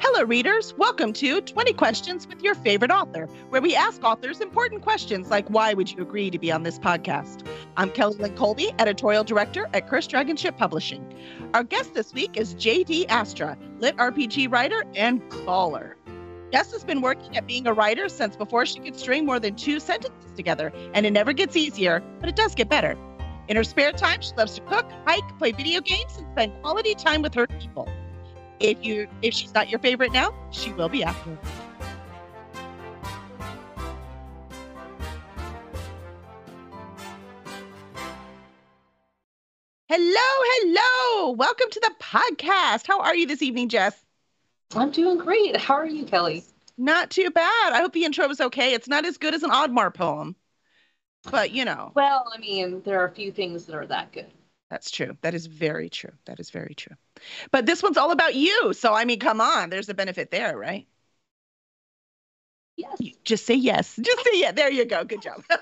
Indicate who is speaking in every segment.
Speaker 1: Hello, readers. Welcome to 20 Questions with Your Favorite Author, where we ask authors important questions like why would you agree to be on this podcast? I'm Kelly Lynn Colby, editorial director at Cursed Dragon Ship Publishing. Our guest this week is JD Astra, lit RPG writer and caller. Jess has been working at being a writer since before she could string more than two sentences together, and it never gets easier, but it does get better. In her spare time, she loves to cook, hike, play video games, and spend quality time with her people. If you if she's not your favorite now, she will be after. Hello, hello. Welcome to the podcast. How are you this evening, Jess?
Speaker 2: I'm doing great. How are you, Kelly?
Speaker 1: Not too bad. I hope the intro was okay. It's not as good as an Oddmar poem, but you know.
Speaker 2: Well, I mean, there are a few things that are that good.
Speaker 1: That's true. That is very true. That is very true. But this one's all about you. So, I mean, come on. There's a benefit there, right?
Speaker 2: Yes.
Speaker 1: just say yes. Just say yeah. There you go. Good job.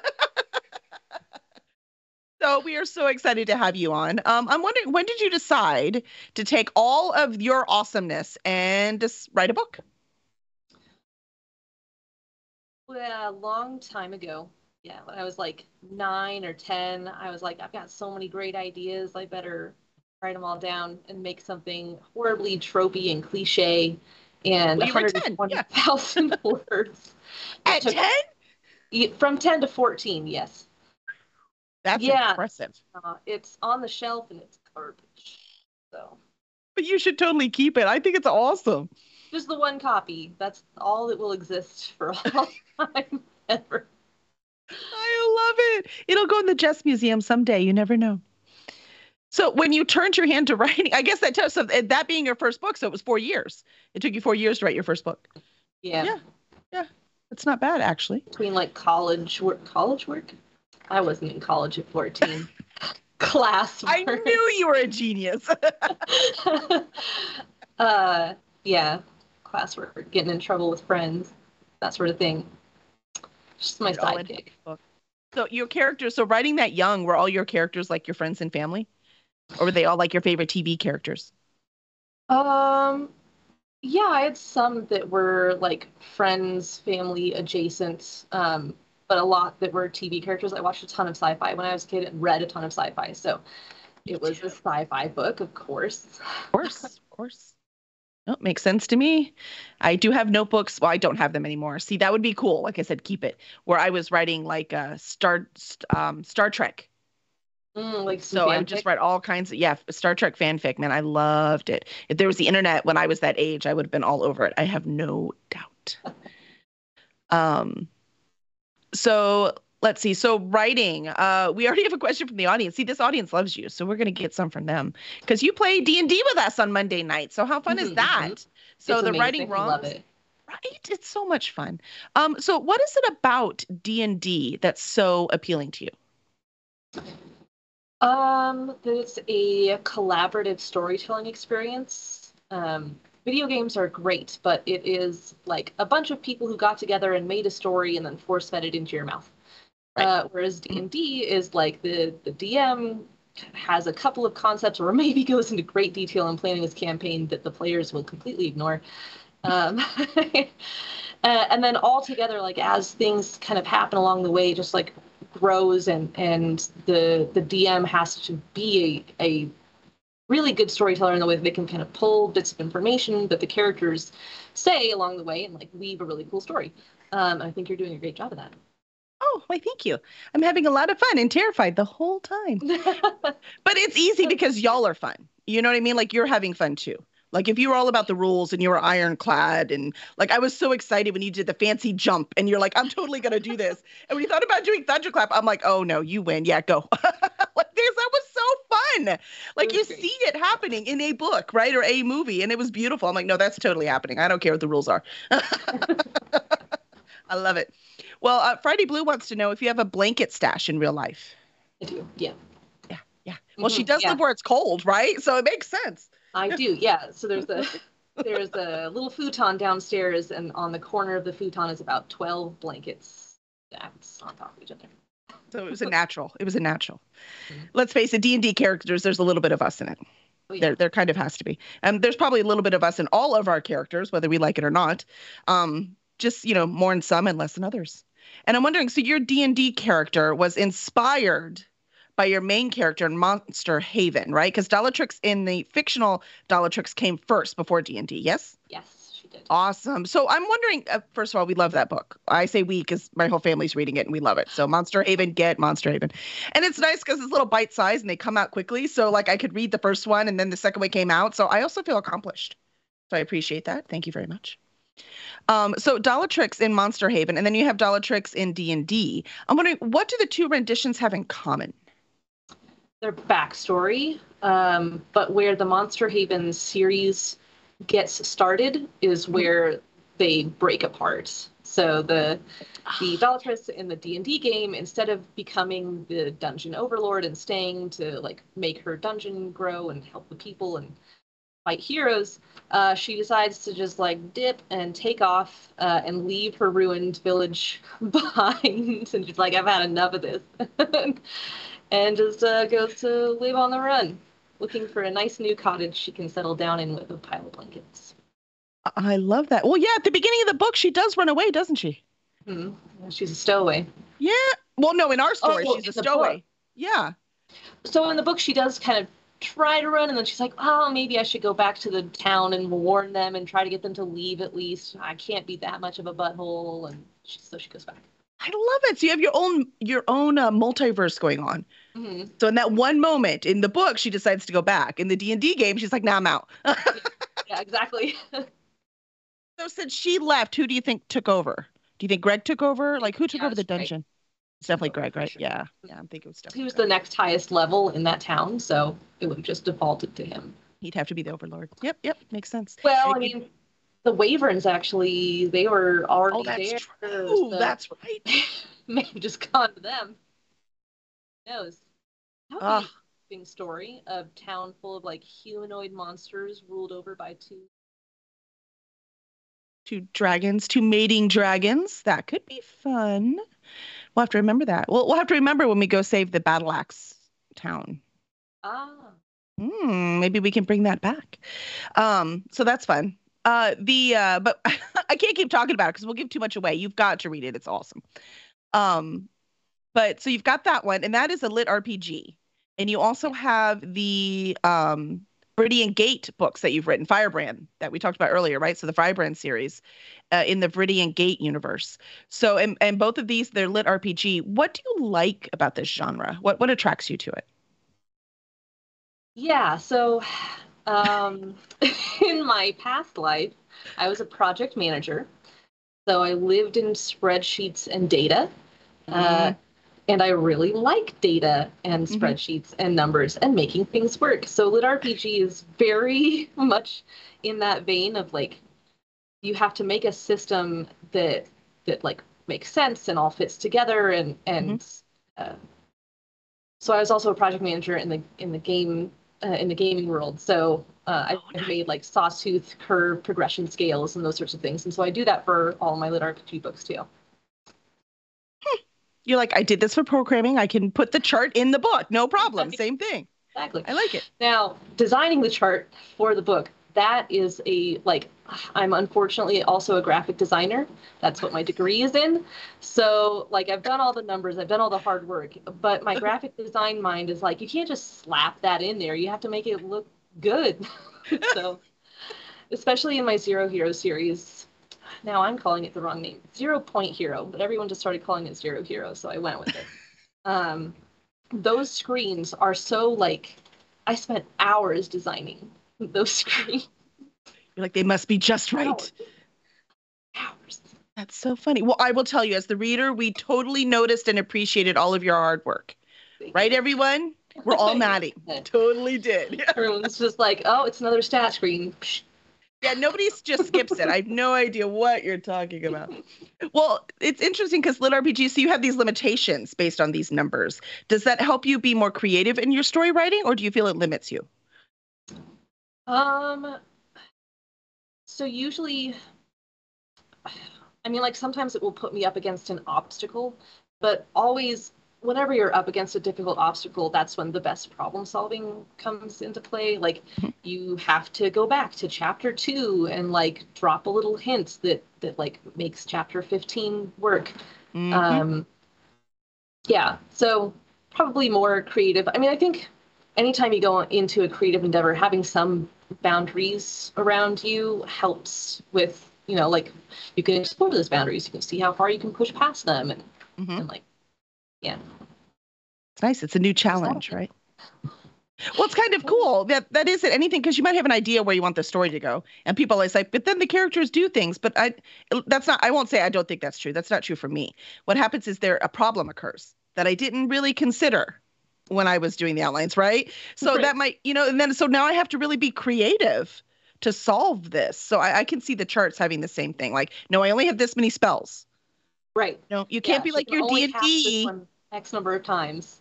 Speaker 1: so, we are so excited to have you on. Um, I'm wondering, when did you decide to take all of your awesomeness and just write a book?
Speaker 2: Well, a long time ago yeah, when I was like nine or 10, I was like, I've got so many great ideas. I better write them all down and make something horribly tropey and cliche and well, 120,000 yeah. words.
Speaker 1: At 10?
Speaker 2: From 10 to 14, yes.
Speaker 1: That's yeah. impressive.
Speaker 2: Uh, it's on the shelf and it's garbage. So.
Speaker 1: But you should totally keep it. I think it's awesome.
Speaker 2: Just the one copy. That's all that will exist for all time ever.
Speaker 1: I love it. It'll go in the Jess Museum someday. You never know. So when you turned your hand to writing, I guess that tells so that being your first book, so it was four years. It took you four years to write your first book.
Speaker 2: Yeah.
Speaker 1: Yeah. Yeah. It's not bad actually.
Speaker 2: Between like college work college work? I wasn't in college at 14. Class.
Speaker 1: I knew you were a genius.
Speaker 2: uh yeah. Classwork, getting in trouble with friends, that sort of thing. Just my sidekick.
Speaker 1: So your characters, so writing that young, were all your characters like your friends and family? Or were they all like your favorite TV characters?
Speaker 2: Um yeah, I had some that were like friends, family adjacent, um, but a lot that were TV characters. I watched a ton of sci-fi when I was a kid and read a ton of sci-fi. So it was a sci-fi book, of course.
Speaker 1: Of course, of course. No, makes sense to me. I do have notebooks. Well, I don't have them anymore. See, that would be cool. Like I said, keep it. Where I was writing like a Star um Star Trek.
Speaker 2: Mm, like
Speaker 1: so I would just write all kinds of yeah Star Trek fanfic. Man, I loved it. If there was the internet when I was that age, I would have been all over it. I have no doubt. um, so let's see. So writing, uh, we already have a question from the audience. See, this audience loves you, so we're gonna get some from them because you play D and D with us on Monday night. So how fun mm-hmm, is that? Mm-hmm. So
Speaker 2: it's
Speaker 1: the
Speaker 2: amazing.
Speaker 1: writing wrongs.
Speaker 2: It.
Speaker 1: Right, it's so much fun. Um, so what is it about D and D that's so appealing to you?
Speaker 2: Um, that it's a collaborative storytelling experience. Um, video games are great, but it is like a bunch of people who got together and made a story and then force fed it into your mouth. Right. Uh, whereas D and D is like the the DM has a couple of concepts or maybe goes into great detail in planning his campaign that the players will completely ignore. Um, uh, and then all together, like as things kind of happen along the way, just like grows and and the the DM has to be a, a really good storyteller in the way that they can kind of pull bits of information that the characters say along the way and like weave a really cool story. Um, I think you're doing a great job of that.
Speaker 1: Oh, why, thank you. I'm having a lot of fun and terrified the whole time. but it's easy because y'all are fun. You know what I mean? Like you're having fun too. Like if you were all about the rules and you were ironclad and like I was so excited when you did the fancy jump and you're like, I'm totally gonna do this. And when you thought about doing thunderclap, I'm like, oh no, you win. Yeah, go. like this, that was so fun. Like you great. see it happening in a book, right? Or a movie, and it was beautiful. I'm like, no, that's totally happening. I don't care what the rules are. I love it. Well, uh, Friday Blue wants to know if you have a blanket stash in real life.
Speaker 2: I do. Yeah.
Speaker 1: Yeah. Yeah. Well, mm-hmm, she does yeah. live where it's cold, right? So it makes sense.
Speaker 2: I do. Yeah. So there's a there's a little futon downstairs, and on the corner of the futon is about twelve blankets stacked on top of each other.
Speaker 1: So it was a natural. It was a natural. Mm-hmm. Let's face it, D and D characters. There's a little bit of us in it.
Speaker 2: Oh, yeah.
Speaker 1: There, there kind of has to be. And there's probably a little bit of us in all of our characters, whether we like it or not. Um, just you know, more in some and less in others. And I'm wondering, so your D and D character was inspired by your main character in Monster Haven, right? Because Dollatrix in the fictional Dollatrix came first before D and D. Yes.
Speaker 2: Yes, she did.
Speaker 1: Awesome. So I'm wondering, uh, first of all, we love that book. I say we because my whole family's reading it and we love it. So Monster Haven, get Monster Haven. And it's nice because it's little bite size and they come out quickly. So like I could read the first one and then the second one came out. So I also feel accomplished. So I appreciate that. Thank you very much. Um, so Dollatrix in Monster Haven, and then you have Dollatrix in D and D. I'm wondering, what do the two renditions have in common?
Speaker 2: Their backstory, um, but where the Monster Haven series gets started is where they break apart. So the the Dollatrix in the D and D game, instead of becoming the dungeon overlord and staying to like make her dungeon grow and help the people and fight heroes, uh, she decides to just like dip and take off uh, and leave her ruined village behind. and she's like, I've had enough of this. and just uh, goes to live on the run, looking for a nice new cottage she can settle down in with a pile of blankets.
Speaker 1: I love that. Well, yeah, at the beginning of the book, she does run away, doesn't she?
Speaker 2: Hmm. She's a stowaway.
Speaker 1: Yeah. Well, no, in our story,
Speaker 2: well,
Speaker 1: she's a stowaway. Yeah.
Speaker 2: So in the book, she does kind of try to run, and then she's like, "Oh, maybe I should go back to the town and warn them and try to get them to leave at least. I can't be that much of a butthole." And she, so she goes back.
Speaker 1: I love it. So you have your own your own uh, multiverse going on.
Speaker 2: hmm
Speaker 1: So in that one moment in the book, she decides to go back. In the D and D game, she's like, "Nah, I'm out."
Speaker 2: Yeah, exactly.
Speaker 1: so since she left, who do you think took over? Do you think Greg took over? Like who took
Speaker 2: Yeah,
Speaker 1: over the dungeon? It's definitely
Speaker 2: Took
Speaker 1: Greg, right?
Speaker 2: sure.
Speaker 1: Yeah, yeah. I'm thinking it was definitely.
Speaker 2: he was
Speaker 1: Greg.
Speaker 2: the next highest level in that town, so it would have just defaulted to him.
Speaker 1: He'd have to be the overlord. Yep, yep. Makes sense.
Speaker 2: Well, I mean, the Wyverns actually, they were already
Speaker 1: Oh, that's
Speaker 2: there.
Speaker 1: true.
Speaker 2: so
Speaker 1: That's right.
Speaker 2: may have just gone to them. Who knows? That would be
Speaker 1: Ah.
Speaker 2: interesting story. of town full of like humanoid monsters ruled over by two.
Speaker 1: two dragons, two mating dragons. That could be fun. We'll have to remember that. We'll, we'll have to remember when we go save the battle axe town.
Speaker 2: Ah,
Speaker 1: Hmm, maybe we can bring that back. Um, so that's fun. Uh, the uh, but I can't keep talking about it because we'll give too much away. You've got to read it. It's awesome. Um, but so you've got that one, and that is a lit RPG, and you also have the um Viridian Gate books that you've written, Firebrand that we talked about earlier, right? So the Firebrand series uh, in the Viridian Gate universe. So and and both of these they're lit RPG. What do you like about this genre? What what attracts you to it?
Speaker 2: yeah. So, um, in my past life, I was a project manager. So I lived in spreadsheets and data. Uh, and I really like data and
Speaker 1: Mhm.
Speaker 2: spreadsheets and numbers and making things work. So Lit RPG is very much in that vein of like you have to make a system that that like makes sense and all fits together and and uh, so I was also a project manager in the in the game uh, in the gaming world. So uh,
Speaker 1: Oh,
Speaker 2: I've
Speaker 1: nice.
Speaker 2: made like sawtooth curve progression scales and those sorts of things. And so I do that for all my Lit RPG books too.
Speaker 1: You're like, I did this for programming. I can put the chart in the book. No problem.
Speaker 2: Right.
Speaker 1: Same thing.
Speaker 2: Exactly.
Speaker 1: I like it.
Speaker 2: Now, designing the chart for the book, that is a like I'm unfortunately also a graphic designer. That's what my degree is in. So, like I've done all the numbers, I've done all the hard work, but my graphic design mind is like you can't just slap that in there. You have to make it look good. so, especially in my Zero Hero series, now I'm calling it the wrong name. Zero Point Hero, but everyone just started calling it Zero Hero, so I went with it. Um those screens are so like I spent hours designing those screens.
Speaker 1: You're like, they must be just right.
Speaker 2: Hours. Hours.
Speaker 1: That's so funny. Well, I will tell you, as the reader, we totally noticed and appreciated all of your hard work. Right, everyone? We're all nodding. Totally did.
Speaker 2: Everyone's just like, oh, it's another stat screen. Psh.
Speaker 1: Yeah, nobody just skips it. I have no idea what you're talking about. Well, it's interesting because lit RPG, so you have these limitations based on these numbers. Does that help you be more creative in your story writing, or do you feel it limits you?
Speaker 2: Um. So usually, I mean, like sometimes it will put me up against an obstacle, but always whenever you're up against a difficult obstacle, that's when the best problem solving comes into play. Like
Speaker 1: Mm-hmm.
Speaker 2: you have to go back to chapter two and like drop a little hint that that like makes chapter 15 work.
Speaker 1: Mhm.
Speaker 2: Um, yeah, so probably more creative. I mean, I think anytime you go into a creative endeavor, having some boundaries around you helps with, you know, like you can explore those boundaries. You can see how far you can push past them and,
Speaker 1: Mhm.
Speaker 2: and like, yeah.
Speaker 1: It's nice. It's a new challenge, right? Well, it's kind of cool that that isn't anything because you might have an idea where you want the story to go, and people always like, but then the characters do things. But I, that's not. I won't say I don't think that's true. That's not true for me. What happens is there a problem occurs that I didn't really consider when I was doing the outlines, right? So
Speaker 2: Right.
Speaker 1: that might, you know, and then so now I have to really be creative to solve this. So I, I can see the charts having the same thing. Like, no, I only have this many spells.
Speaker 2: Right.
Speaker 1: No, you can't
Speaker 2: Yeah,
Speaker 1: be like your D and D.
Speaker 2: X number of times.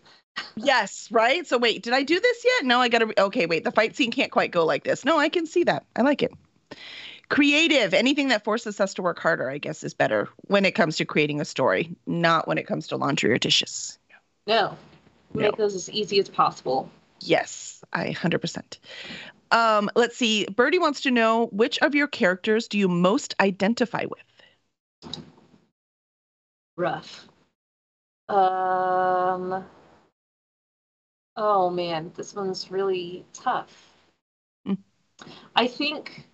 Speaker 1: Yes, right. So wait, did I do this yet? No, I got to. Okay, wait. The fight scene can't quite go like this. No, I can see that. I like it. Creative, anything that forces us to work harder, I guess, is better when it comes to creating a story, not when it comes to laundry or dishes.
Speaker 2: No.
Speaker 1: No.
Speaker 2: Make those as easy as possible.
Speaker 1: Yes, I 100%. Um, let's see. Birdie wants to know which of your characters do you most identify with?
Speaker 2: Rough. Um. Oh man, this one's really tough.
Speaker 1: Hmm.
Speaker 2: I think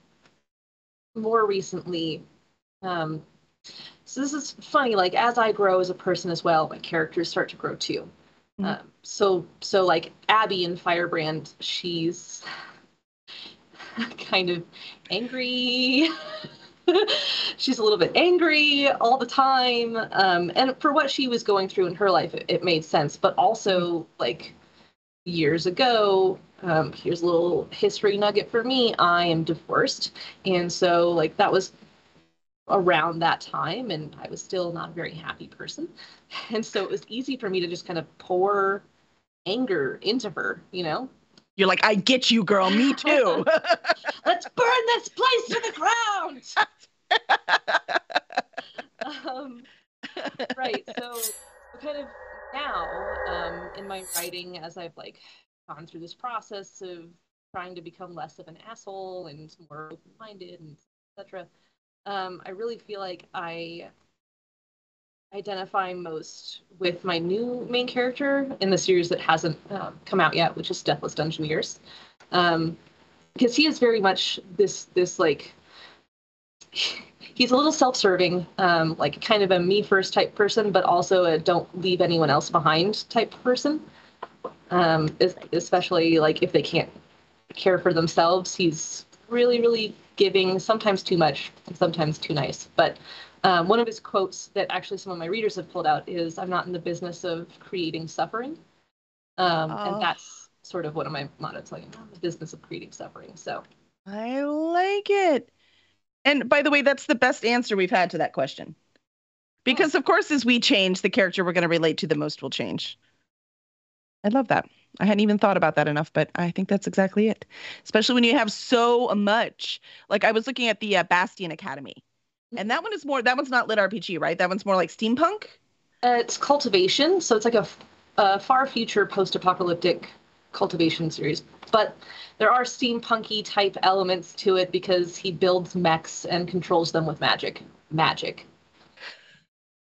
Speaker 2: more recently, um, so this is funny. Like as I grow as a person as well, my characters start to grow too.
Speaker 1: Mhm.
Speaker 2: Um, so so like Abby in Firebrand, she's kind of angry. she's a little bit angry all the time um, and for what she was going through in her life it, it made sense but also like years ago um, here's a little history nugget for me i am divorced and so like that was around that time and i was still not a very happy person and so it was easy for me to just kind of pour anger into her you know
Speaker 1: You're like, I get you, girl. Me too.
Speaker 2: let's burn this place to the ground um, right so kind of now um, in my writing as i've like gone through this process of trying to become less of an asshole and more open-minded and etc um, i really feel like i identify most with my new main character in the series that hasn't um, come out yet which is deathless dungeoneers um, because he is very much this this like he's a little self-serving um, like kind of a me first type person but also a don't leave anyone else behind type person um, especially like if they can't care for themselves he's really really giving sometimes too much and sometimes too nice but um, one of his quotes that actually some of my readers have pulled out is i'm not in the business of creating suffering um,
Speaker 1: Oh.
Speaker 2: and that's sort of one of my mottos like i'm not in the business of creating suffering so
Speaker 1: I like it. And by the way, that's the best answer we've had to that question. Because of course, as we change, the character we're going to relate to the most will change. I love that. I hadn't even thought about that enough, but I think that's exactly it. Especially when you have so much. Like I was looking at the uh, Bastion Academy, and that one is more. That one's not lit RPG, right? That one's more like steampunk.
Speaker 2: Uh, it's cultivation, so it's like a far future post-apocalyptic cultivation series. But there are steampunky type elements to it because he builds mechs and controls them with magic. Magic.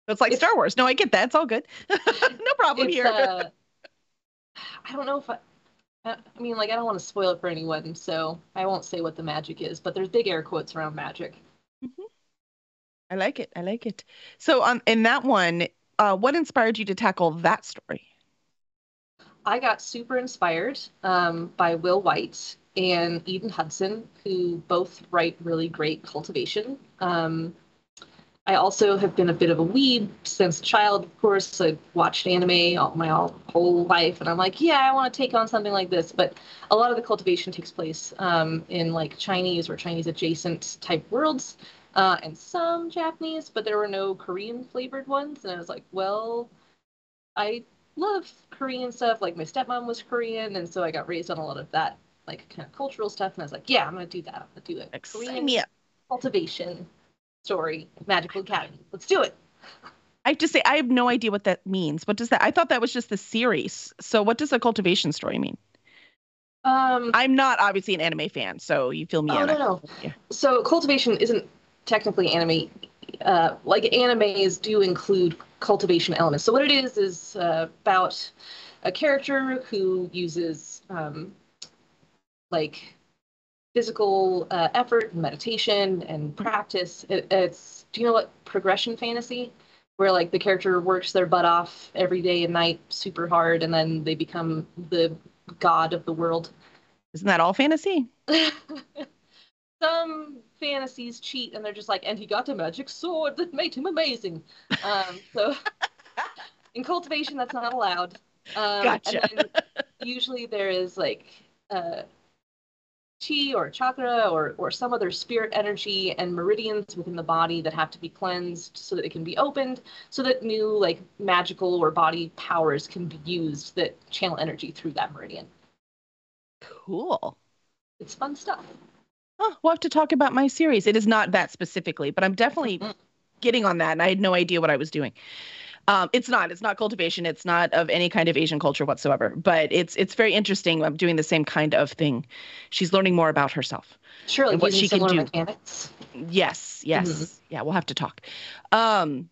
Speaker 1: So it's like
Speaker 2: It's-
Speaker 1: Star Wars. No, I get that. It's all good. no problem here.
Speaker 2: uh, I don't know if I, I I mean, like, I don't want to spoil it for anyone, so I won't say what the magic is. But there's big air quotes around magic.
Speaker 1: I like it. I like it. So, um, in that one, uh, what inspired you to tackle that story?
Speaker 2: I got super inspired um, by Will Wight and Eden Hudson, who both write really great cultivation. Um, I also have been a bit of a weeb since a child. Of course, I watched anime all my all, whole life, and I'm like, yeah, I want to take on something like this. But a lot of the cultivation takes place um, in like Chinese or Chinese adjacent type worlds, uh, and some Japanese, but there were no Korean flavored ones. And I was like, well, I love Korean stuff. Like my stepmom was Korean, and so I got raised on a lot of that like kind of cultural stuff. And I was like, yeah, I'm gonna do that. I'm gonna do it.
Speaker 1: Sign me
Speaker 2: cultivation story, Magical Academy. Let's do it.
Speaker 1: I have to say I have no idea what that means. What does that? I thought that was just the series. So what does a cultivation story mean?
Speaker 2: Um,
Speaker 1: I'm not obviously an anime fan, so you fill me
Speaker 2: oh no no.
Speaker 1: Yeah.
Speaker 2: So cultivation isn't technically anime. Uh, like animes do include cultivation elements. So what it is is uh, about a character who uses um, like physical uh, effort, and meditation, and practice. It, it's do you know what progression fantasy? Where like the character works their butt off every day and night, super hard, and then they become the god of the world.
Speaker 1: Isn't that all fantasy?
Speaker 2: Some fantasies cheat, and they're just like, and he got a magic sword that made him amazing. Um, so in cultivation, that's not allowed. Um,
Speaker 1: Gotcha.
Speaker 2: And then usually there is like uh, chi or chakra or or some other spirit energy and meridians within the body that have to be cleansed so that it can be opened, so that new like magical or body powers can be used that channel energy through that meridian.
Speaker 1: Cool.
Speaker 2: It's fun stuff.
Speaker 1: Oh, we'll have to talk about my series. It is not that specifically, but I'm definitely
Speaker 2: Mm.
Speaker 1: getting on that, and I had no idea what I was doing. Um, it's not. It's not cultivation. It's not of any kind of Asian culture whatsoever. But it's it's very interesting. I'm doing the same kind of thing. She's learning more about herself. Surely, what she can do.
Speaker 2: mechanics.
Speaker 1: Yes, yes,
Speaker 2: Mhm.
Speaker 1: yeah. We'll have to talk. Um,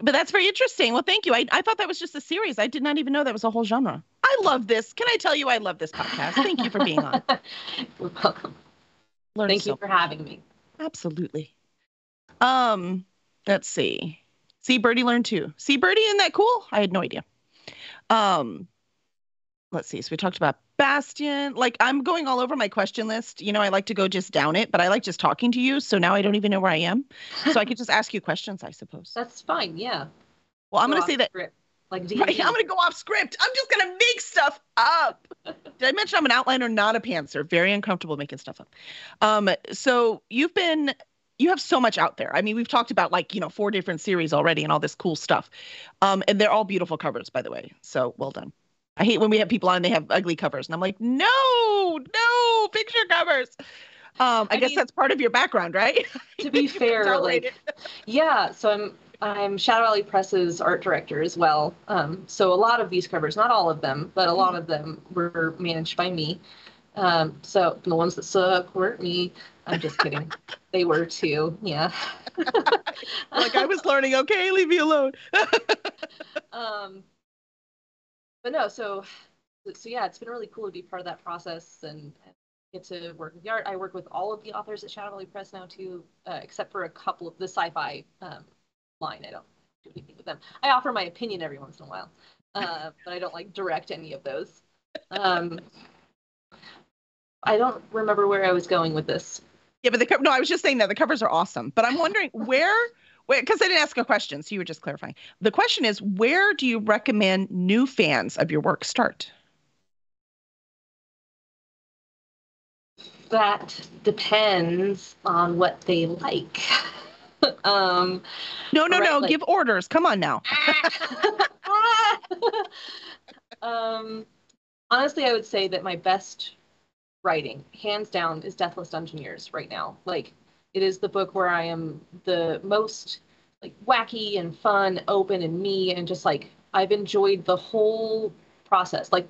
Speaker 1: but that's very interesting. Well, thank you. I I thought that was just a series. I did not even know that was a whole genre. I love this. Can I tell you, I love this podcast. Thank you for being on.
Speaker 2: You're welcome.
Speaker 1: Learned
Speaker 2: Thank
Speaker 1: so
Speaker 2: you for having me.
Speaker 1: Absolutely. Um, let's see. See Birdie learned too. See Birdie, isn't that cool? I had no idea. Um, let's see. So we talked about Bastion. Like I'm going all over my question list. You know, I like to go just down it, but I like just talking to you. So now I don't even know where I am. So I could just ask you questions, I suppose.
Speaker 2: That's fine. Yeah.
Speaker 1: Well, I'm gonna say that.
Speaker 2: script, like.
Speaker 1: Right, I'm gonna go off script. I'm just gonna make stuff up. Did I mention I'm an outliner, not a pantser? Very uncomfortable making stuff up. Um, so you've been you have so much out there. I mean, we've talked about like, you know, four different series already and all this cool stuff. Um, and they're all beautiful covers, by the way. So well done. I hate when we have people on and they have ugly covers, and I'm like, no, no, picture covers. Um, I,
Speaker 2: I
Speaker 1: guess
Speaker 2: mean-
Speaker 1: that's part of your background, right?
Speaker 2: To be fair, like yeah. So I'm I'm Shadow Alley Press's art director as well. Um, so a lot of these covers, not all of them, but a lot of them were managed by me. Um, so the ones that suck weren't me. I'm just kidding. they were too. Yeah.
Speaker 1: like I was learning, okay, leave me alone.
Speaker 2: um but no so so yeah it's been really cool to be part of that process and get to work with the art i work with all of the authors at shadow alley press now too uh, except for a couple of the sci-fi um, line i don't do anything with them i offer my opinion every once in a while uh, but i don't like direct any of those um, i don't remember where i was going with this
Speaker 1: Yeah, but the co- no, I was just saying that the covers are awesome. But I'm wondering where, where, because I didn't ask a question, so you were just clarifying. The question is, where do you recommend new fans of your work start?
Speaker 2: that depends on what they like um
Speaker 1: No, no,
Speaker 2: Right,
Speaker 1: no.
Speaker 2: like-
Speaker 1: give orders. Come on now.
Speaker 2: um, honestly, I would say that my best writing, hands down, is Deathless Dungeoneers right now. Like, it is the book where I am the most like wacky and fun, open and me, and just like I've enjoyed the whole process. Like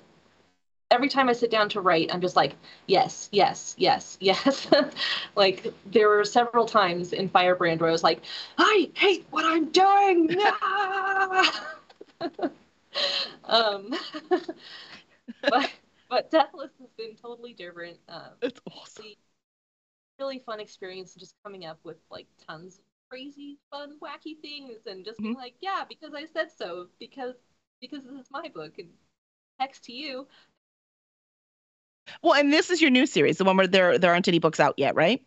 Speaker 2: every time I sit down to write, I'm just like, yes, yes, yes, yes. like there were several times in Firebrand where I was like, I hate what I'm doing. Um, but but Deathless has been totally different. Um,
Speaker 1: It's awesome.
Speaker 2: really, really fun experience just coming up with like tons of crazy, fun, wacky things and just being like, yeah, because I said so, because because this is my book and hex to you.
Speaker 1: Well, and this is your new series, the one where there there aren't any books out yet, right?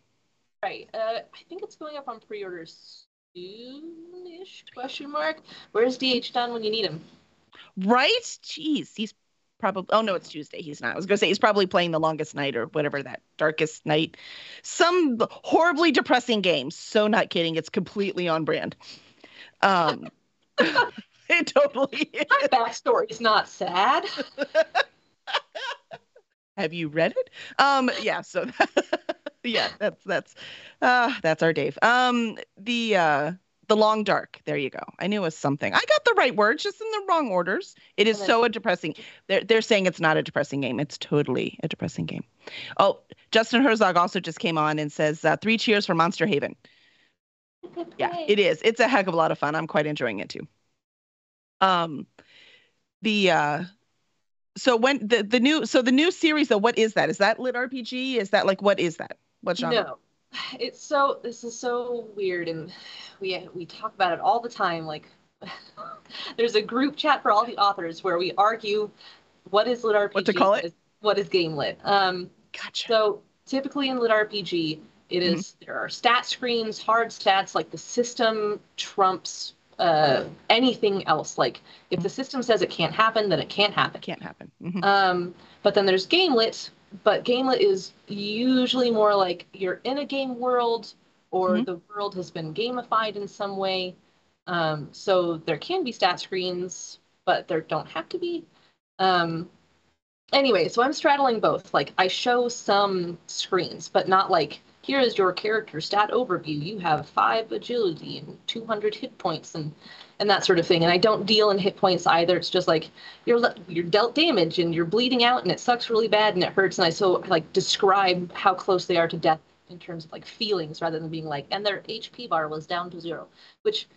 Speaker 2: Right. Uh, I think it's going up on pre-orders soon-ish? Question mark. Where's DH done when you need him?
Speaker 1: Right? Jeez, he's probably. Oh no, it's Tuesday. He's not. I was gonna say he's probably playing the longest night or whatever that darkest night, some horribly depressing game. So not kidding. It's completely on brand. Um, it totally is.
Speaker 2: My backstory's not sad.
Speaker 1: Have you read it? Um, yeah. So, yeah, that's that's uh, that's our Dave. Um, the uh, The Long Dark. There you go. I knew it was something. I got the right words, just in the wrong orders. It is so a depressing. They're they're saying it's not a depressing game. It's totally a depressing game. Oh, Justin Herzog also just came on and says uh, three cheers for Monster Haven. Yeah, it is. It's a heck of a lot of fun. I'm quite enjoying it too. Um, the uh, so when the the new so the new series though, what is that? Is that lit RPG? Is that like what is that? What genre?
Speaker 2: No, it's so this is so weird, and we we talk about it all the time. Like, there's a group chat for all the authors where we argue what is lit RPG,
Speaker 1: What to call it?
Speaker 2: is- what is game lit. Um,
Speaker 1: Gotcha.
Speaker 2: so typically in lit RPG, it
Speaker 1: Mm-hmm.
Speaker 2: is- there are stat screens, hard stats, like the system trumps uh, anything else. Like if the system says it can't happen, then it can't happen.
Speaker 1: It can't happen. Mhm.
Speaker 2: Um, but then there's gamelit, but gamelit is usually more like you're in a game world or
Speaker 1: Mhm.
Speaker 2: the world has been gamified in some way. Um, so there can be stat screens, but there don't have to be. Um, anyway, so I'm straddling both. Like I show some screens, but not like here is your character stat overview. You have five agility and 200 hit points and and that sort of thing. And I don't deal in hit points either. It's just like you're you're dealt damage and you're bleeding out and it sucks really bad and it hurts. And I so like describe how close they are to death in terms of like feelings rather than being like and their HP bar was down to zero, which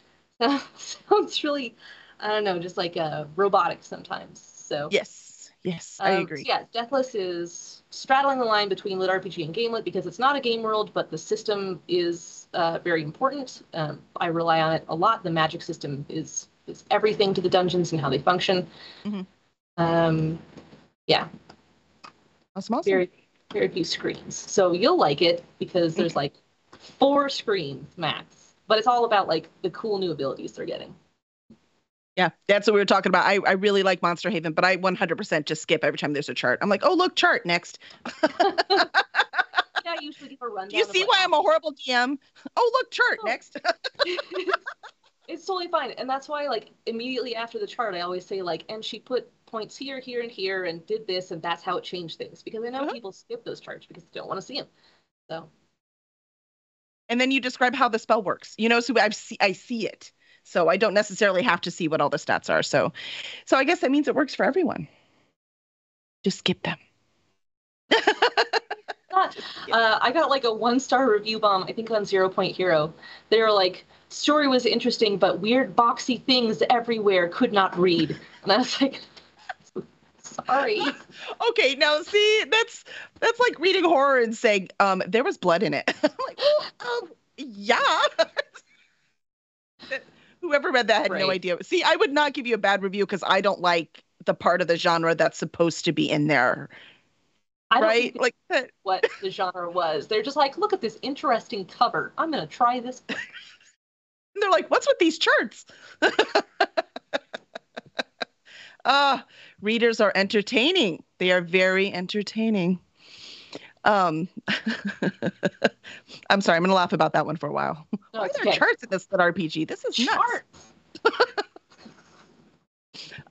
Speaker 2: sounds really I don't know, just like uh, robotic sometimes. So
Speaker 1: Yes. Yes, I
Speaker 2: um,
Speaker 1: agree.
Speaker 2: so yeah, Deathless is straddling the line between lit RPG and game lit because it's not a game world, but the system is uh, very important. Um, I rely on it a lot. The magic system is is everything to the dungeons and how they function.
Speaker 1: Mhm.
Speaker 2: Um, yeah,
Speaker 1: Awesome. awesome.
Speaker 2: very very few screens, so you'll like it because there's like four screens max. But it's all about like the cool new abilities they're getting.
Speaker 1: Yeah, that's what we were talking about. I, I really like Monster Haven, but I 100% just skip every time there's a chart. I'm like, oh, look, chart next.
Speaker 2: Yeah, I usually give a rundown.
Speaker 1: Do you see why I'm a horrible DM? Oh, look, chart
Speaker 2: Oh.
Speaker 1: next.
Speaker 2: it's totally fine and that's why like immediately after the chart i always say like and she put points here here and here and did this and that's how it changed things because i know
Speaker 1: Uh-huh.
Speaker 2: people skip those charts because they don't want to see them so
Speaker 1: and then you describe how the spell works. You know, so I see I see it. So I don't necessarily have to see what all the stats are. So so I guess that means it works for everyone. Just skip them.
Speaker 2: not, uh, i got like a one star review bomb i think on zero point hero they were like story was interesting but weird boxy things everywhere could not read and i was like sorry
Speaker 1: okay, now see, that's that's like reading horror and saying, um, there was blood in it. I'm like, well, um, yeah. Whoever read that had no idea. See, I would not give you a bad review because I don't like the part of the genre that's supposed to be in there,
Speaker 2: I don't
Speaker 1: right? Like
Speaker 2: what the genre was they're just like look at this interesting cover i'm gonna try this
Speaker 1: And they're like, what's with these charts? Ah, readers are entertaining. They are very entertaining. Um, I'm sorry, I'm gonna laugh about that one for a while.
Speaker 2: no
Speaker 1: Why are there
Speaker 2: okay
Speaker 1: charts in this lit RPG? This is nuts.
Speaker 2: Charts.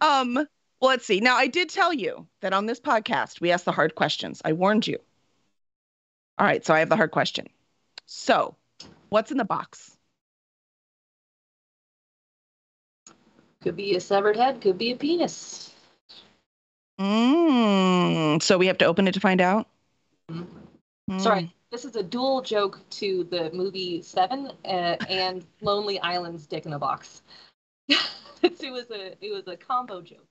Speaker 1: Um, well, let's see. Now, I did tell you that on this podcast we ask the hard questions. I warned you. All right, so I have the hard question. So, what's in the box?
Speaker 2: Could be a severed head, could be a penis.
Speaker 1: Mm, so we have to open it to find out. Mm.
Speaker 2: Sorry, this is a dual joke to the movie Seven uh, and Lonely Island's Dick in a Box. it was a it was a combo joke.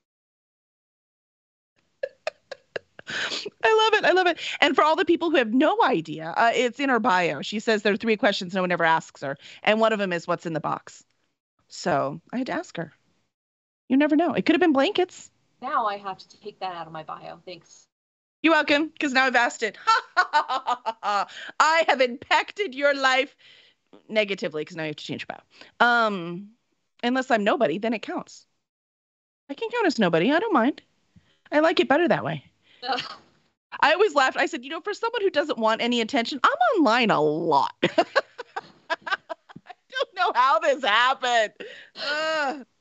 Speaker 1: I love it. I love it. And for all the people who have no idea, uh, it's in her bio. She says there are three questions no one ever asks her, and one of them is what's in the box. So I had to ask her. You never know. It could have been blankets.
Speaker 2: Now I have to take that out of my bio. Thanks.
Speaker 1: You're welcome, because now I've asked it. I have impacted your life negatively, because now you have to change your bio. Um, unless I'm nobody, then it counts. I can count as nobody. I don't mind. I like it better that way. I always laughed. I said, you know, for someone who doesn't want any attention, I'm online a lot. I don't know how this happened. Ugh.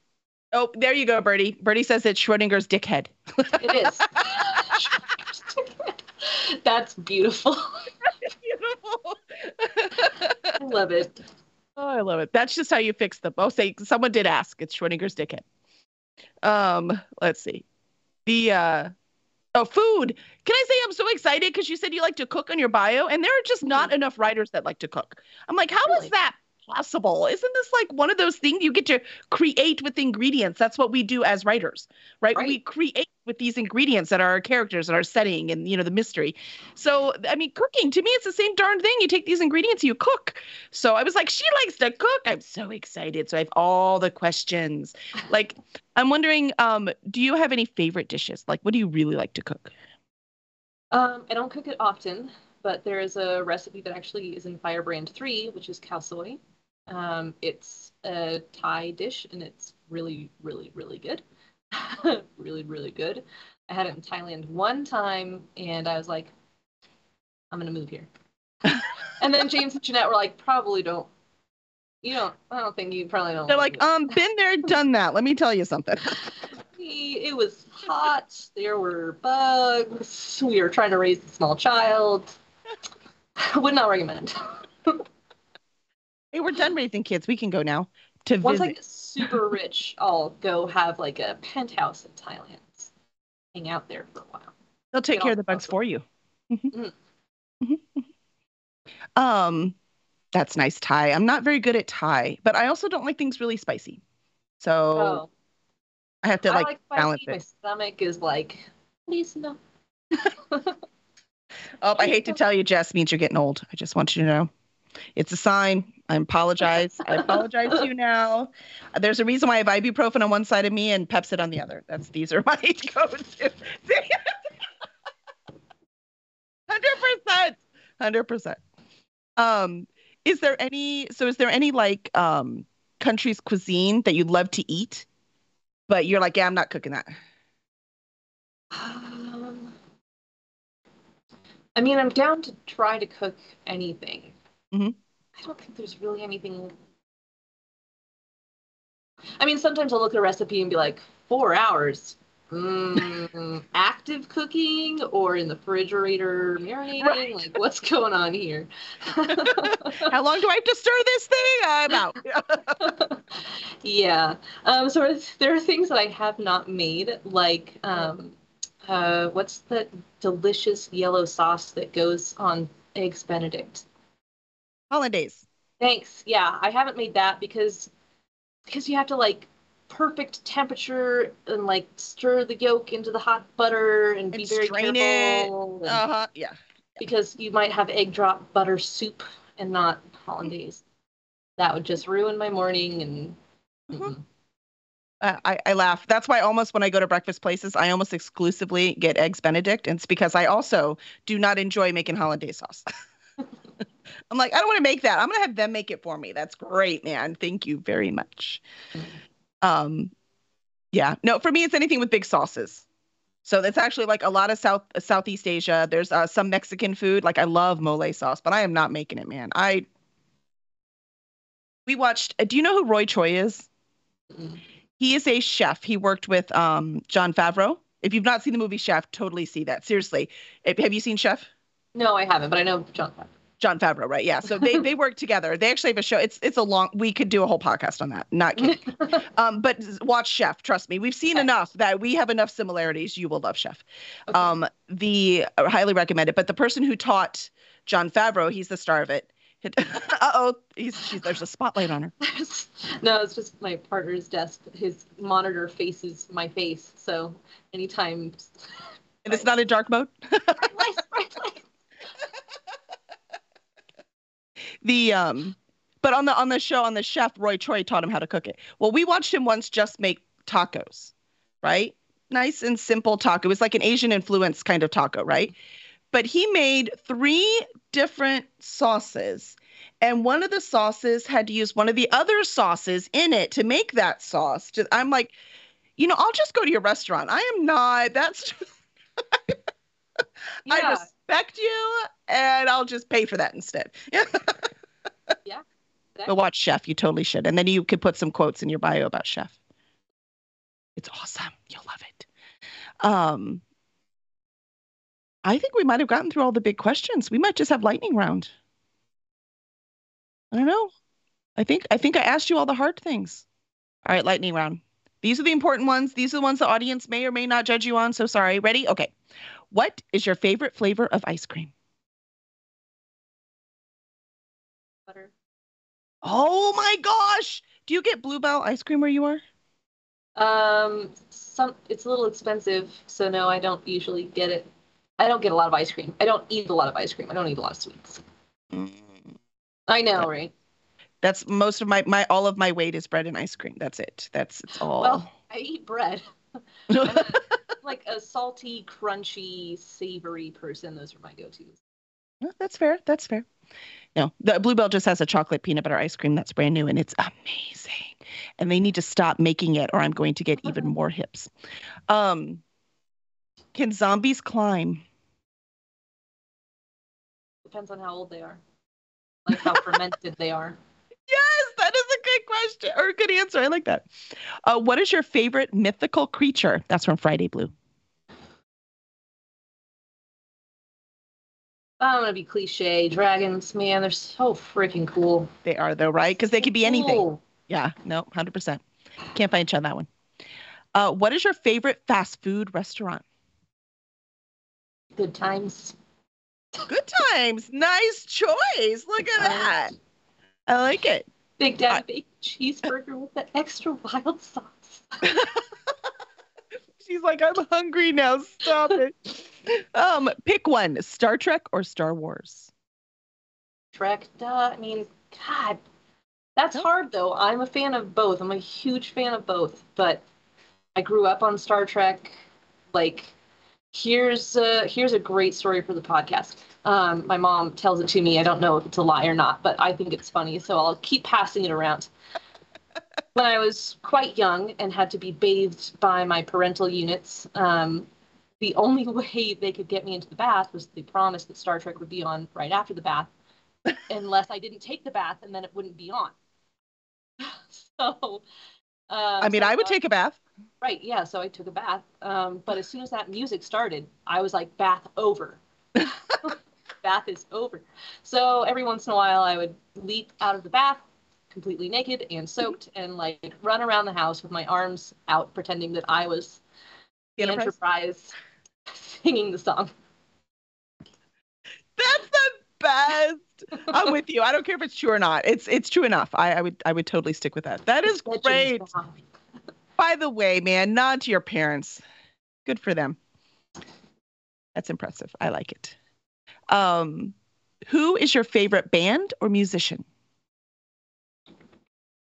Speaker 1: Oh, there you go, Bertie. Bertie says it's Schrodinger's dickhead.
Speaker 2: It is. That's beautiful.
Speaker 1: Beautiful.
Speaker 2: I love it.
Speaker 1: Oh, I love it. That's just how you fix them. Oh, say someone did ask. It's Schrodinger's dickhead. Um, let's see. The uh oh food. Can I say I'm so excited because you said you like to cook on your bio, and there are just not enough writers that like to cook. I'm like, how is
Speaker 2: Really?
Speaker 1: that possible? Isn't this like one of those things you get to create with ingredients? That's what we do as writers, right?
Speaker 2: Right.
Speaker 1: We create with these ingredients that are our characters and our setting and you know the mystery. So I mean, cooking to me it's the same darn thing. You take these ingredients, you cook. So I was like, she likes to cook. I'm so excited. So I have all the questions. Like, I'm wondering, um, do you have any favorite dishes? Like, what do you really like to cook?
Speaker 2: Um, I don't cook it often, but there is a recipe that actually is in Firebrand 3, which is khao soi. Um, it's a Thai dish and it's really, really, really good. really, really good. I had it in Thailand one time and I was like, I'm gonna move here. and then James and Jeanette were like, probably don't. You don't. I don't think you probably don't.
Speaker 1: They're like, um, been there, done that. Let me tell you something.
Speaker 2: It was hot. There were bugs. We were trying to raise a small child. Would not recommend.
Speaker 1: Hey, we're done raising kids. We can go now to
Speaker 2: Once I get super rich, I'll go have like a penthouse in Thailand, hang out there for a while.
Speaker 1: They'll take
Speaker 2: get
Speaker 1: care of the bugs for you.
Speaker 2: Mhm.
Speaker 1: um, that's nice Thai. I'm not very good at Thai, but I also don't like things really spicy. So
Speaker 2: Oh,
Speaker 1: I have to
Speaker 2: I
Speaker 1: like,
Speaker 2: like
Speaker 1: balance
Speaker 2: spicy. My stomach is like, please no.
Speaker 1: Oh, I hate to tell you, Jess, means you're getting old. I just want you to know. It's a sign. I apologize. I apologize to you now. There's a reason why I have ibuprofen on one side of me and Pepcid on the other. That's these are my go-to. Hundred percent. Hundred percent. Um, is there any? So, is there any like um country's cuisine that you'd love to eat, but you're like, yeah, I'm not cooking that.
Speaker 2: Um, I mean, I'm down to try to cook anything.
Speaker 1: Mhm.
Speaker 2: I don't think there's really anything. I mean, sometimes I'll look at a recipe and be like, four hours. Mm, active cooking or in the refrigerator marinating?
Speaker 1: Right.
Speaker 2: Like, what's going on here?
Speaker 1: How long do I have to stir this thing? I'm out.
Speaker 2: yeah. Um, so there are things that I have not made, like um, uh, what's the delicious yellow sauce that goes on eggs Benedict?
Speaker 1: Hollandaise.
Speaker 2: Thanks. Yeah, I haven't made that because because you have to like perfect temperature and like stir the yolk into the hot butter and, be very careful. and-
Speaker 1: Uh huh. Yeah.
Speaker 2: because you might have egg drop butter soup and not hollandaise. That would just ruin my morning and
Speaker 1: Mhm.
Speaker 2: mm-mm.
Speaker 1: Uh, I, I laugh. That's why almost when I go to breakfast places, I almost exclusively get eggs Benedict. And it's because I also do not enjoy making hollandaise sauce. I'm like, I don't want to make that. I'm going to have them make it for me. That's great, man. Thank you very much. Um, yeah, no, for me, it's anything with big sauces. So that's actually like a lot of South Southeast Asia. There's uh, some Mexican food. Like I love mole sauce, but I am not making it, man. I we watched. uh, Do you know who Roy Choi is? He is a chef. He worked with um, Jon Favreau. If you've not seen the movie Chef, totally see that. Seriously, have you seen Chef?
Speaker 2: No, I haven't, but I know Jon. Favreau.
Speaker 1: Jon Favreau, right? Yeah. So they they work together. They actually have a show. It's it's a long. We could do a whole podcast on that. Not kidding. um, but watch Chef. Trust me, we've seen
Speaker 2: Okay.
Speaker 1: enough that we have enough similarities. You will love Chef.
Speaker 2: Okay.
Speaker 1: Um, the I highly recommend it. But the person who taught Jon Favreau, he's the star of it. uh oh, he's she's, there's a spotlight on her.
Speaker 2: no, it's just my partner's desk. His monitor faces my face, so anytime.
Speaker 1: And it's not in dark mode. The um but on the on the show on the chef roy choi taught him how to cook it. Well we watched him once just make tacos right? Nice and simple taco. It was like an asian influence kind of taco right? But he made three different sauces and one of the sauces had to use one of the other sauces in it to make that sauce. Just- i'm like you know i'll just go to your restaurant. I am not that's I
Speaker 2: yeah,
Speaker 1: respect you, and I'll just pay for that instead.
Speaker 2: Yeah,
Speaker 1: But watch Chef. You totally should. And then you could put some quotes in your bio about Chef. It's awesome. You'll love it. Um, I think we might have gotten through all the big questions. We might just have lightning round. I don't know. I think I think I asked you all the hard things. All right, lightning round. These are the important ones. These are the ones the audience may or may not judge you on. So sorry. Ready? Okay. What is your favorite flavor of ice cream? Oh my gosh. Do you get Bluebell ice cream where you are?
Speaker 2: Um, some it's a little expensive, so no, I don't usually get it. I don't get a lot of ice cream. I don't eat a lot of ice cream. I don't eat a lot of sweets.
Speaker 1: Mm.
Speaker 2: I know, right?
Speaker 1: That's most of my my all of my weight is bread and ice cream. That's it. That's it's all.
Speaker 2: Well, I eat bread. A, like a salty, crunchy, savory person. Those are my go-tos.
Speaker 1: No, that's fair. That's fair. No, the Bluebell just has a chocolate peanut butter ice cream that's brand new and it's amazing. And they need to stop making it or I'm going to get even more hips. Um, can zombies climb?
Speaker 2: Depends on how old they are, like how fermented they are.
Speaker 1: Yes, that is a good question or a good answer. I like that. Uh, what is your favorite mythical creature? That's from Friday Blue.
Speaker 2: I'm gonna be cliche. Dragons, man, they're so freaking cool.
Speaker 1: They are though, right? Because they could be anything.
Speaker 2: Cool.
Speaker 1: Yeah, no, hundred percent. Can't find each on that one. Uh, what is your favorite fast food restaurant?
Speaker 2: Good times.
Speaker 1: Good times. Nice choice. Look at that. I like it.
Speaker 2: Big Daddy Bacon cheeseburger with the extra wild sauce.
Speaker 1: She's like, I'm hungry now. Stop it. Um, pick one: Star Trek or Star Wars.
Speaker 2: Trek, duh. I mean, God, that's
Speaker 1: Nope.
Speaker 2: hard though. I'm a fan of both. I'm a huge fan of both, but I grew up on Star Trek. Like, here's a, here's a great story for the podcast. Um, my mom tells it to me. I don't know if it's a lie or not, but I think it's funny, so I'll keep passing it around. when I was quite young and had to be bathed by my parental units, um, the only way they could get me into the bath was the promise that Star Trek would be on right after the bath, unless I didn't take the bath, and then it wouldn't be on. so, um,
Speaker 1: I mean,
Speaker 2: so
Speaker 1: I would
Speaker 2: uh,
Speaker 1: take a bath.
Speaker 2: Right, yeah. So I took a bath. Um, but as soon as that music started, I was like, bath over. bath is over. So every once in a while, I would leap out of the bath completely naked and soaked and like run around the house with my arms out, pretending that I was
Speaker 1: the Enterprise?
Speaker 2: Singing the song.
Speaker 1: That's the best. I'm with you. I don't care if it's true or not. It's it's true enough. I, I would I would totally stick with that. That is great. By the way, man, nod to your parents. Good for them. That's impressive. I like it. Um, who is your favorite band or musician?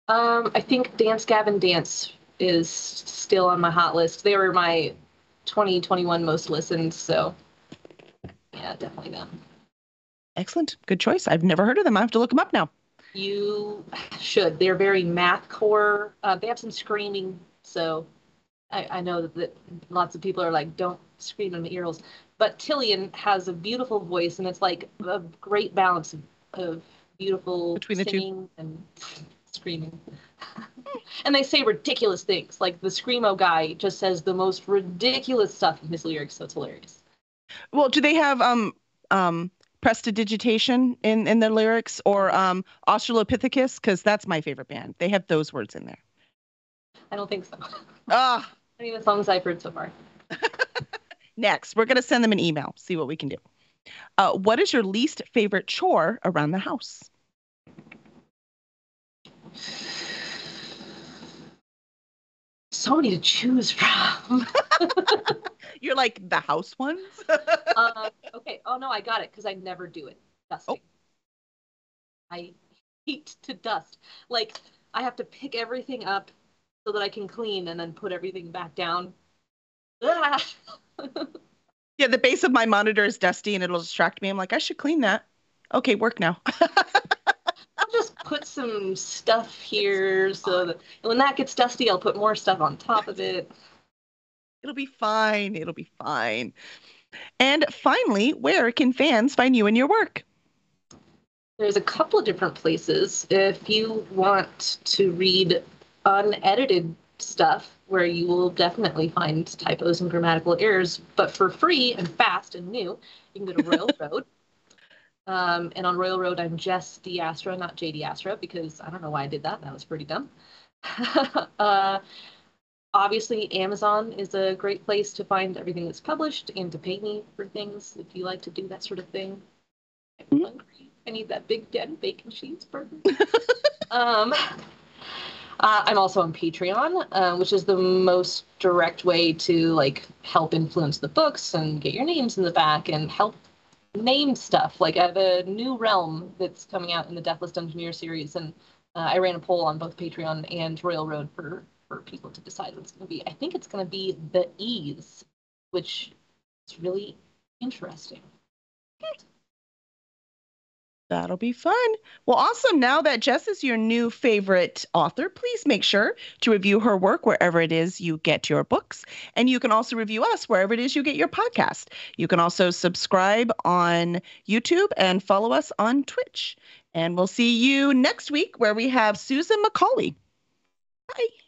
Speaker 2: Um, I think Dance Gavin Dance is still on my hot list. They were my 2021 most listened, so yeah, definitely them.
Speaker 1: Excellent. Good choice. I've never heard of them. I have to look them up now.
Speaker 2: You should. They're very math core. Uh, they have some screaming, so I, I know that, that lots of people are like, "Don't scream in my ear holes." But Tilian has a beautiful voice, and it's like a great balance of, of beautiful
Speaker 1: Between the two.
Speaker 2: singing and screaming. And they say ridiculous things. Like the screamo guy just says the most ridiculous stuff in his lyrics, so it's hilarious.
Speaker 1: Well, do they have um um prestidigitation in in their lyrics or um Australopithecus? Because that's my favorite band. They have those words in there.
Speaker 2: I don't think so.
Speaker 1: Ah,
Speaker 2: Any of the songs I've heard so far.
Speaker 1: next we're gonna send them an email. See what we can do. Uh, what is your least favorite chore around the house?
Speaker 2: So many to choose from.
Speaker 1: You're like the house ones.
Speaker 2: uh, okay. Oh no, I got it because I never do it. Dusting. I hate to dust. Like I have to pick everything up so that I can clean and then put everything back down. Ah!
Speaker 1: yeah, the base of my monitor is dusty and it'll distract me. I'm like, I should clean that. Okay, work now.
Speaker 2: I'll just put some stuff here so that when that gets dusty, I'll put more stuff on top of it.
Speaker 1: It'll be fine. It'll be fine. And finally, where can fans find you and your work?
Speaker 2: There's a couple of different places. If you want to read unedited stuff, where you will definitely find typos and grammatical errors, but for free and fast and new, you can go to Royal Road. Um, and on Royal Road, I'm Jess Astra, not JD Astra, because I don't know why I did that. That was pretty dumb. uh, obviously, Amazon is a great place to find everything that's published and to pay me for things if you like to do that sort of thing. I'm hungry. I need that big dead bacon cheeseburger. um, uh, I'm also on Patreon, uh, which is the most direct way to like help influence the books and get your names in the back and help name stuff. Like I have a new realm that's coming out in the Deathless Dungeoneer series, and uh, I ran a poll on both Patreon and Royal Road for for people to decide what it's going to be. I think it's going to be the Ease, which is really interesting.
Speaker 1: That'll be fun. Well, awesome. Now that Jess is your new favorite author, please make sure to review her work wherever it is you get your books. And you can also review us wherever it is you get your podcast. You can also subscribe on YouTube and follow us on Twitch. And we'll see you next week where we have Susan Macaulay. Bye.